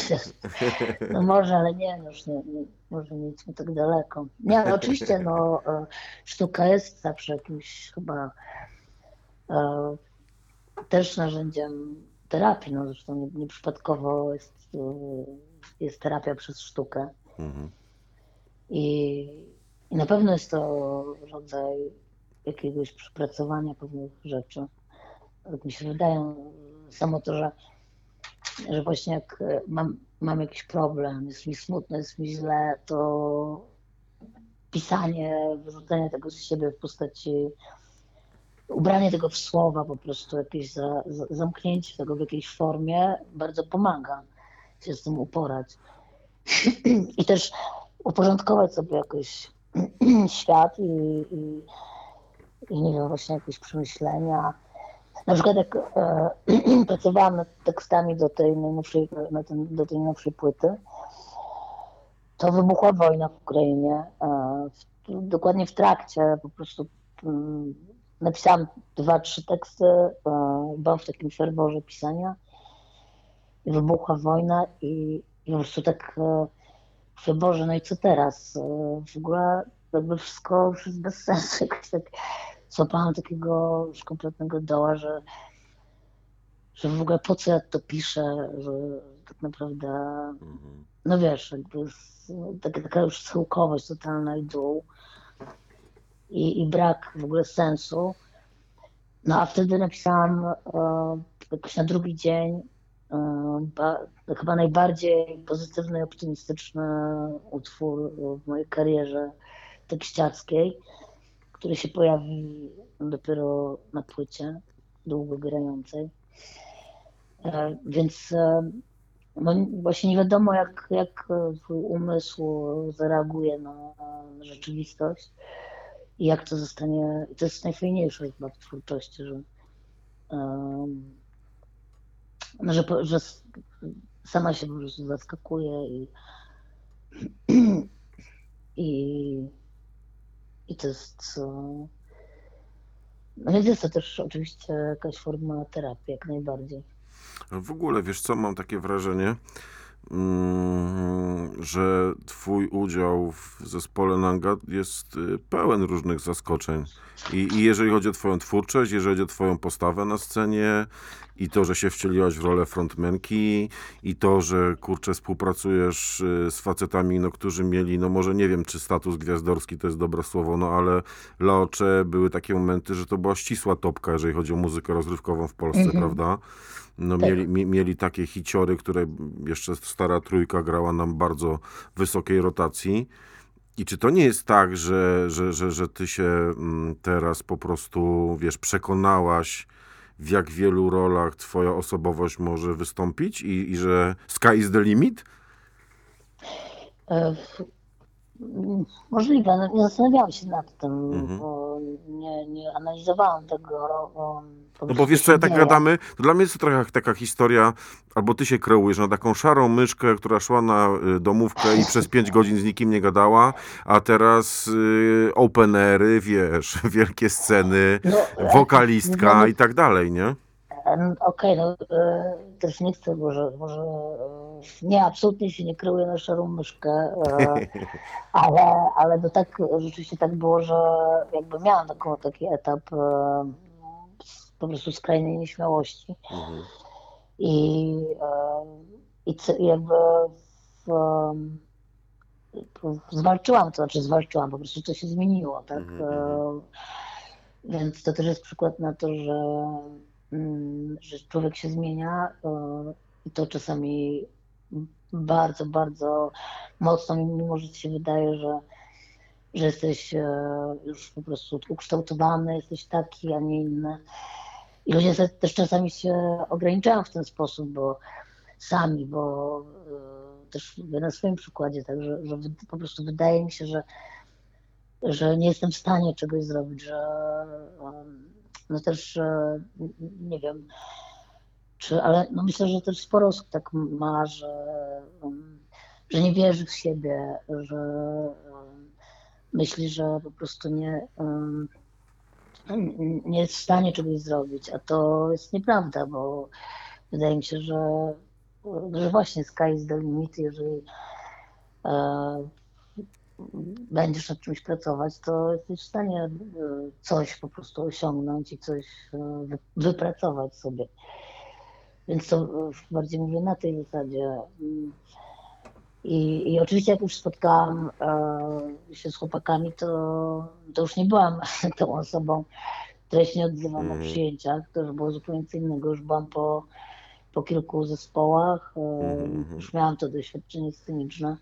No może, ale nie, no już nie, nie, może nie idźmy tak daleko. Nie, oczywiście, no, e, sztuka jest zawsze jakimś chyba e, też narzędziem terapii, no zresztą nie- nieprzypadkowo jest, e, jest terapia przez sztukę Mhm. i, i na pewno jest to rodzaj jakiegoś przepracowania pewnych rzeczy. Tak mi się wydaje, samo to, że że właśnie jak e, mam, mam jakiś problem, jest mi smutno, jest mi źle, to pisanie, wyrzucenie tego z siebie w postaci, ubranie tego w słowa, po prostu jakieś za, za, zamknięcie tego w jakiejś formie bardzo pomaga się z tym uporać. I też uporządkować sobie jakoś świat i, i, i nie wiem, właśnie jakieś przemyślenia. Na przykład jak e, pracowałam nad tekstami do tej najnowszej, na ten, do tej najnowszej płyty, to wybuchła wojna w Ukrainie. E, w, dokładnie w trakcie po prostu mm, napisałam dwa, trzy teksty, e, byłam w takim ferworze pisania wybuchła wojna i, i po prostu tak e, mówię, Boże, no i co teraz? E, w ogóle jakby wszystko już jest bez sensu. Jakoś tak złapałam takiego już kompletnego doła, że, że w ogóle po co ja to piszę, że tak naprawdę, Mhm. no wiesz, jakby jest, taka, taka już schyłkowość totalna i dół i, i brak w ogóle sensu. No a wtedy napisałam e, jakoś na drugi dzień e, chyba najbardziej pozytywny i optymistyczny utwór w mojej karierze tekściarskiej, który się pojawi dopiero na płycie długo grającej. E, Więc no, właśnie nie wiadomo, jak, jak twój umysł zareaguje na, rzeczywistość i jak to zostanie. To jest najfajniejsze chyba w twórczości, że, no, że, że sama się po prostu zaskakuje i, i, i to jest. No jest to też oczywiście jakaś forma terapii, jak najbardziej. W ogóle, wiesz co, mam takie wrażenie, że twój udział w zespole Nanga jest y, pełen różnych zaskoczeń. I, I jeżeli chodzi o twoją twórczość, jeżeli chodzi o twoją postawę na scenie i to, że się wcieliłaś w rolę frontmenki i to, że kurczę współpracujesz y, z facetami, no, którzy mieli, no może nie wiem, czy status gwiazdorski to jest dobre słowo, no ale Laocze były takie momenty, że to była ścisła topka, jeżeli chodzi o muzykę rozrywkową w Polsce, prawda? No, Tak. mieli, mi, mieli takie hiciory, które jeszcze stara trójka grała nam bardzo wysokiej rotacji. I czy to nie jest tak, że, że, że, że ty się mm, teraz po prostu, wiesz, przekonałaś, w jak wielu rolach twoja osobowość może wystąpić i, i że sky is the limit? E, Możliwe, no, nie zastanawiałam się nad tym, Mhm. bo nie, nie analizowałam tego. No bo wiesz co, ja tak dzieje. gadamy, to dla mnie jest to trochę taka historia, albo ty się kreujesz na taką szarą myszkę, która szła na y, domówkę i przez pięć godzin z nikim nie gadała, a teraz y, open airy, wiesz, wielkie sceny, No, wokalistka no, i tak dalej, nie? Em, Okej, no e, też nie chcę, może, może e, nie, absolutnie się nie kreuję na szarą myszkę, e, ale, ale to tak, rzeczywiście tak było, że jakby miałam taką, taki etap e, po prostu skrajnej nieśmiałości. I, e, i jakby w, zwalczyłam to, znaczy zwalczyłam, po prostu to się zmieniło, tak? Mhm, E, Więc to też jest przykład na to, że, mm, że człowiek się zmienia i to czasami bardzo, bardzo mocno, mimo że ci się wydaje, że, że jesteś e, już po prostu ukształtowany, jesteś taki, a nie inny. I ludzie te- też czasami się ograniczają w ten sposób, bo sami, bo e, też na swoim przykładzie, tak, że, że po prostu wydaje mi się, że, że nie jestem w stanie czegoś zrobić, że em, no też e, nie wiem, czy, ale no myślę, że też sporo osób tak ma, że, em, że nie wierzy w siebie, że em, myśli, że po prostu nie, em, nie jest w stanie czegoś zrobić, a to jest nieprawda, bo wydaje mi się, że, że właśnie sky is the limit, jeżeli e, będziesz nad czymś pracować, to jesteś w stanie e, coś po prostu osiągnąć i coś e, wy- wypracować sobie. Więc to e, bardziej mówię na tej zasadzie. I, i oczywiście jak już spotkałam e, się z chłopakami, to, to już nie byłam tą osobą, która się nie odzywa na Mhm. przyjęciach. To już było zupełnie co innego. Już byłam po, po kilku zespołach. E, Mhm, mhm. już miałam to doświadczenie sceniczne.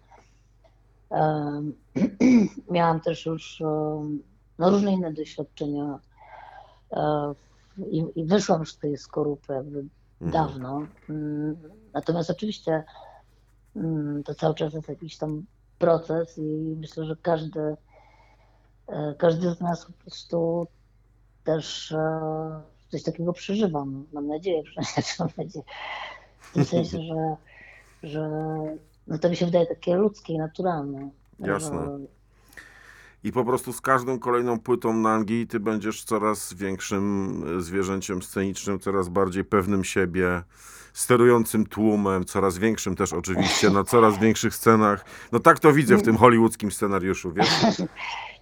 Miałam też już no, różne inne doświadczenia i, i wyszłam z tej skorupy jakby dawno. Mm, Natomiast oczywiście mm, to cały czas jest jakiś tam proces i myślę, że każdy, e, każdy z nas po prostu też e, coś takiego przeżywa. Mam nadzieję, przynajmniej mam nadzieję. W tym sensie, że, że no to mi się wydaje takie ludzkie i naturalne. Jasne. I po prostu z każdą kolejną płytą Nangi ty będziesz coraz większym e, zwierzęciem scenicznym, coraz bardziej pewnym siebie, sterującym tłumem, coraz większym też oczywiście, na coraz większych scenach. No tak to widzę w tym hollywoodzkim scenariuszu, wiesz?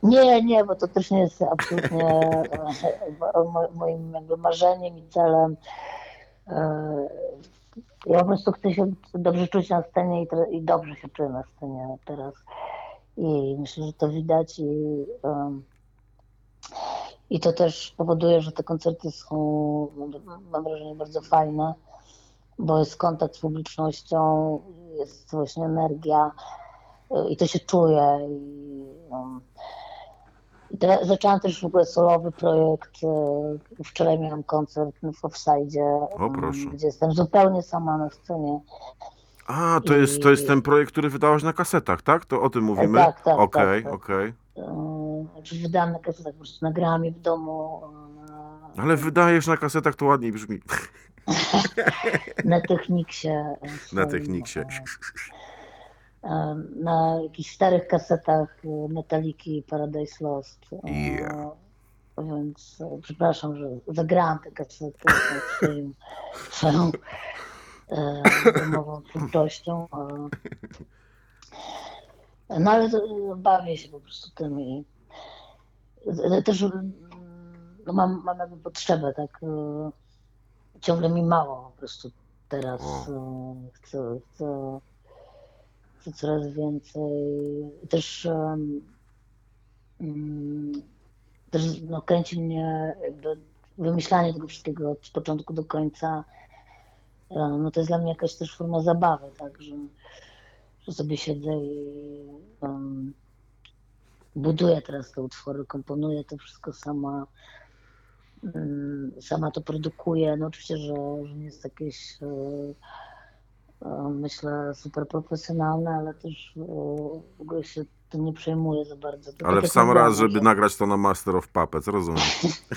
Nie, nie, bo to też nie jest absolutnie e, mo- moim marzeniem i celem. E, Ja po prostu chcę się dobrze czuć na scenie i, i dobrze się czuję na scenie teraz. I myślę, że to widać i, i to też powoduje, że te koncerty są, mam- wrażenie, bardzo fajne, bo jest kontakt z publicznością, jest właśnie energia e, i to się czuje. I, em, i teraz zaczęłam też w ogóle solowy projekt. e, Wczoraj miałam koncert w Offside, O, gdzie jestem zupełnie sama na scenie. A, to jest, to jest ten projekt, który wydałaś na kasetach, tak? To o tym mówimy? tak, tak, Okej, tak, tak. okej. E, Znaczy wydałam na kasetach, po prostu nagrałam je w domu e, Ale wydajesz na kasetach, to ładniej brzmi. na Techniksie. e, Na Techniksie. Na jakichś starych kasetach Metaliki Paradise Lost. Yeah. Więc przepraszam, że zagrałam tę kasetę swoim, swoją domową twórczością. e. No ale e, bawię się po prostu tym i e, też mm, no mam, mam jakby potrzebę, tak e, ciągle mi mało po prostu teraz. e, Chcę, chcę, chcę coraz więcej. Też mm, też no, kręci mnie jakby wymyślanie tego wszystkiego od początku do końca. E, No to jest dla mnie jakaś też forma zabawy, tak, że, sobie siedzę i um, buduję teraz te utwory, komponuję to wszystko sama, mm, sama to produkuję. No oczywiście, że, że nie jest jakieś e, myślę super profesjonalne, ale też e, w ogóle się tym nie przejmuję za bardzo. To Ale tak w sam raz, żeby że- nagrać to na Master of Puppets, rozumiem.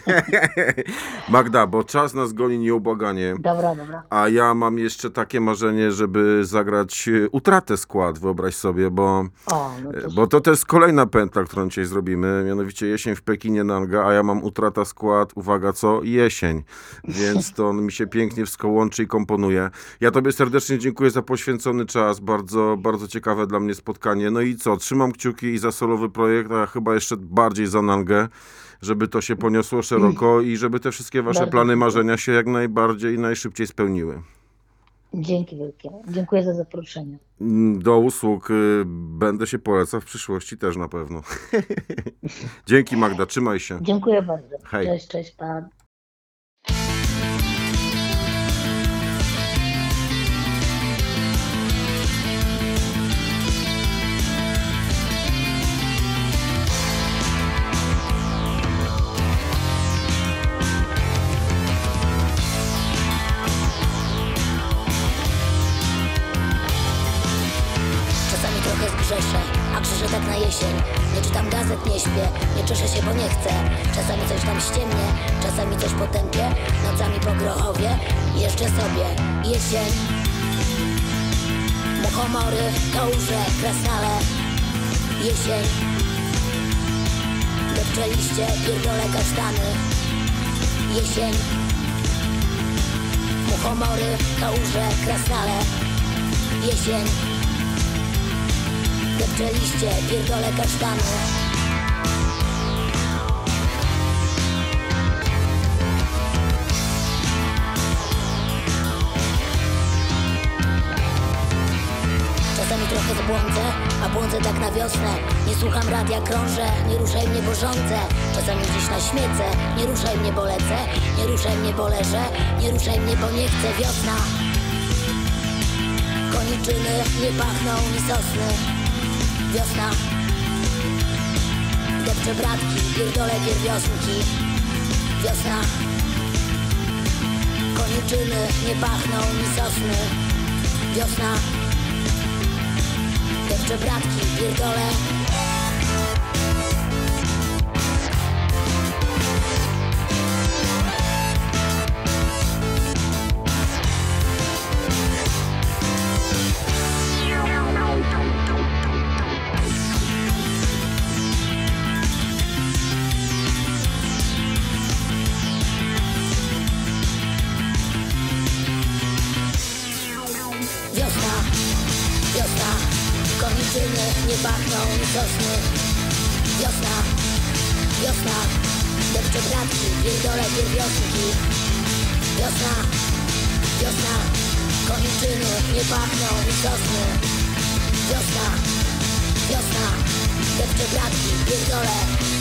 Magda, bo czas nas goni nieubłaganie. Dobra, dobra. A ja mam jeszcze takie marzenie, żeby zagrać e, utratę skład, wyobraź sobie, bo, O, no e, to bo to też kolejna pętla, którą dzisiaj zrobimy, mianowicie jesień w Pekinie Nanga, a ja mam utrata skład, uwaga co, jesień, więc to mi się pięknie wszystko łączy i komponuje. Ja tobie serdecznie dziękuję za poświęcony czas, bardzo, bardzo ciekawe dla mnie spotkanie. No i co, trzymam kciuki i za solowy projekt, a chyba jeszcze bardziej za Nangę, żeby to się poniosło szeroko i żeby te wszystkie wasze Bardzo plany, marzenia się jak najbardziej i najszybciej spełniły. Dzięki wielkie. Dziękuję za zaproszenie. Mm, Do usług y, będę się polecał w przyszłości też na pewno. Dzięki Magda, trzymaj się. Dziękuję bardzo. Hej. Cześć, cześć, pan. Liście, pierdolę kasztany. Czasami trochę zbłądzę, a błądzę tak na wiosnę. Nie słucham radia, krążę, nie ruszaj mnie, bo rządzę. Czasami gdzieś na śmiecę, nie ruszaj mnie, bo lecę. Nie ruszaj mnie, bo leżę, nie ruszaj mnie, bo nie chcę Wiosna. Koniczyny nie pachną ni sosny Wiosna. Depcze bratki, pierdolę pierwiosnki. Wiosna. Koniczyny nie pachną ni sosny. Wiosna. Depcze bratki, pierdolę pierwiosnki Wiosna, wiosna Koniczyny nie pachną ni sosny. Wiosna, wiosna Depcze bratki, pierdolę